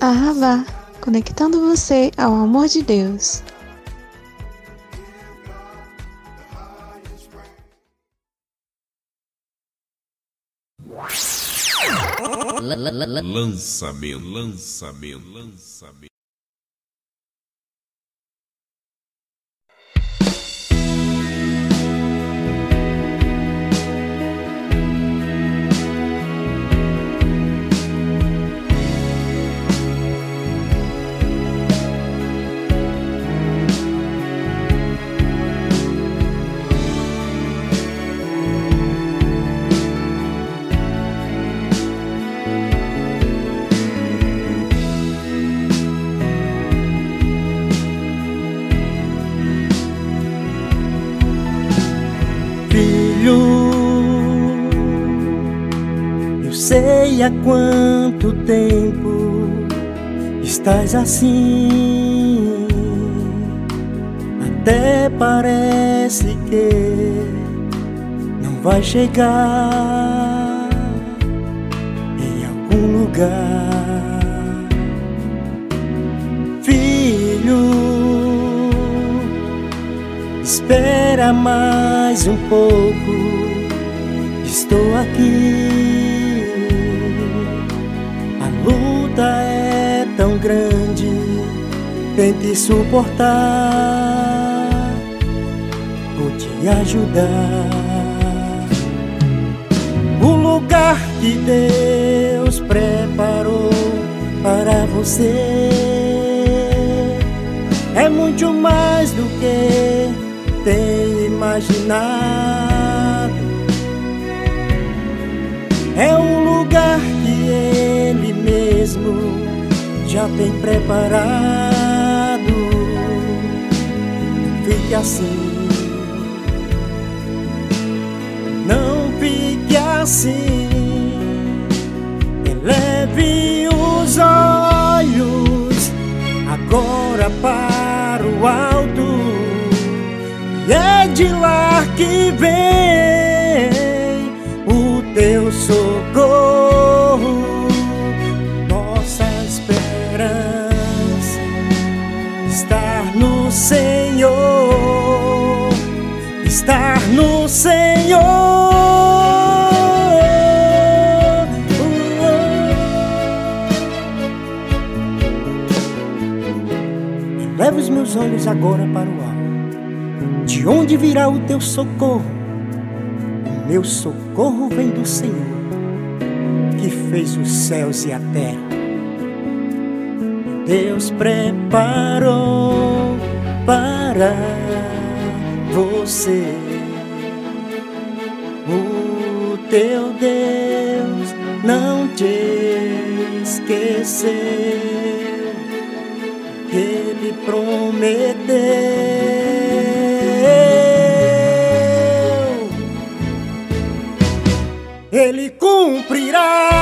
Ahavá, conectando você ao amor de Deus. Lançamento, lançamento, lançamento. Sei há quanto tempo estás assim. Até parece que não vai chegar em algum lugar, Espera mais um pouco, estou aqui luta é tão grande, tente suportar, vou te ajudar. O lugar que Deus preparou para você é muito mais do que tem imaginado. É um lugar que Ele mesmo já tem preparado. Fique assim, não fique assim. Eleve os olhos agora para o alto, e é de lá que vem o teu socorro. Senhor, estar no Senhor. Leva os meus olhos agora para o alto. De onde virá o teu socorro? O meu socorro vem do Senhor, que fez os céus e a terra. Deus preparou para você. O teu Deus não te esqueceu, Ele prometeu. Cumprirá.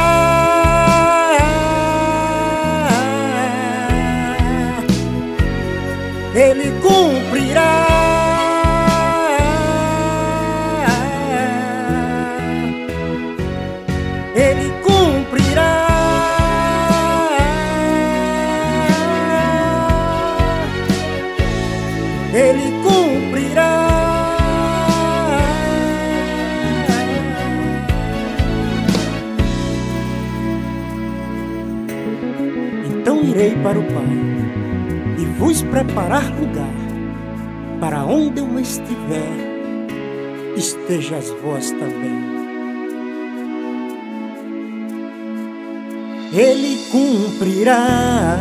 Irei para o Pai e vos preparar lugar, para onde eu estiver, estejas vós também. Ele cumprirá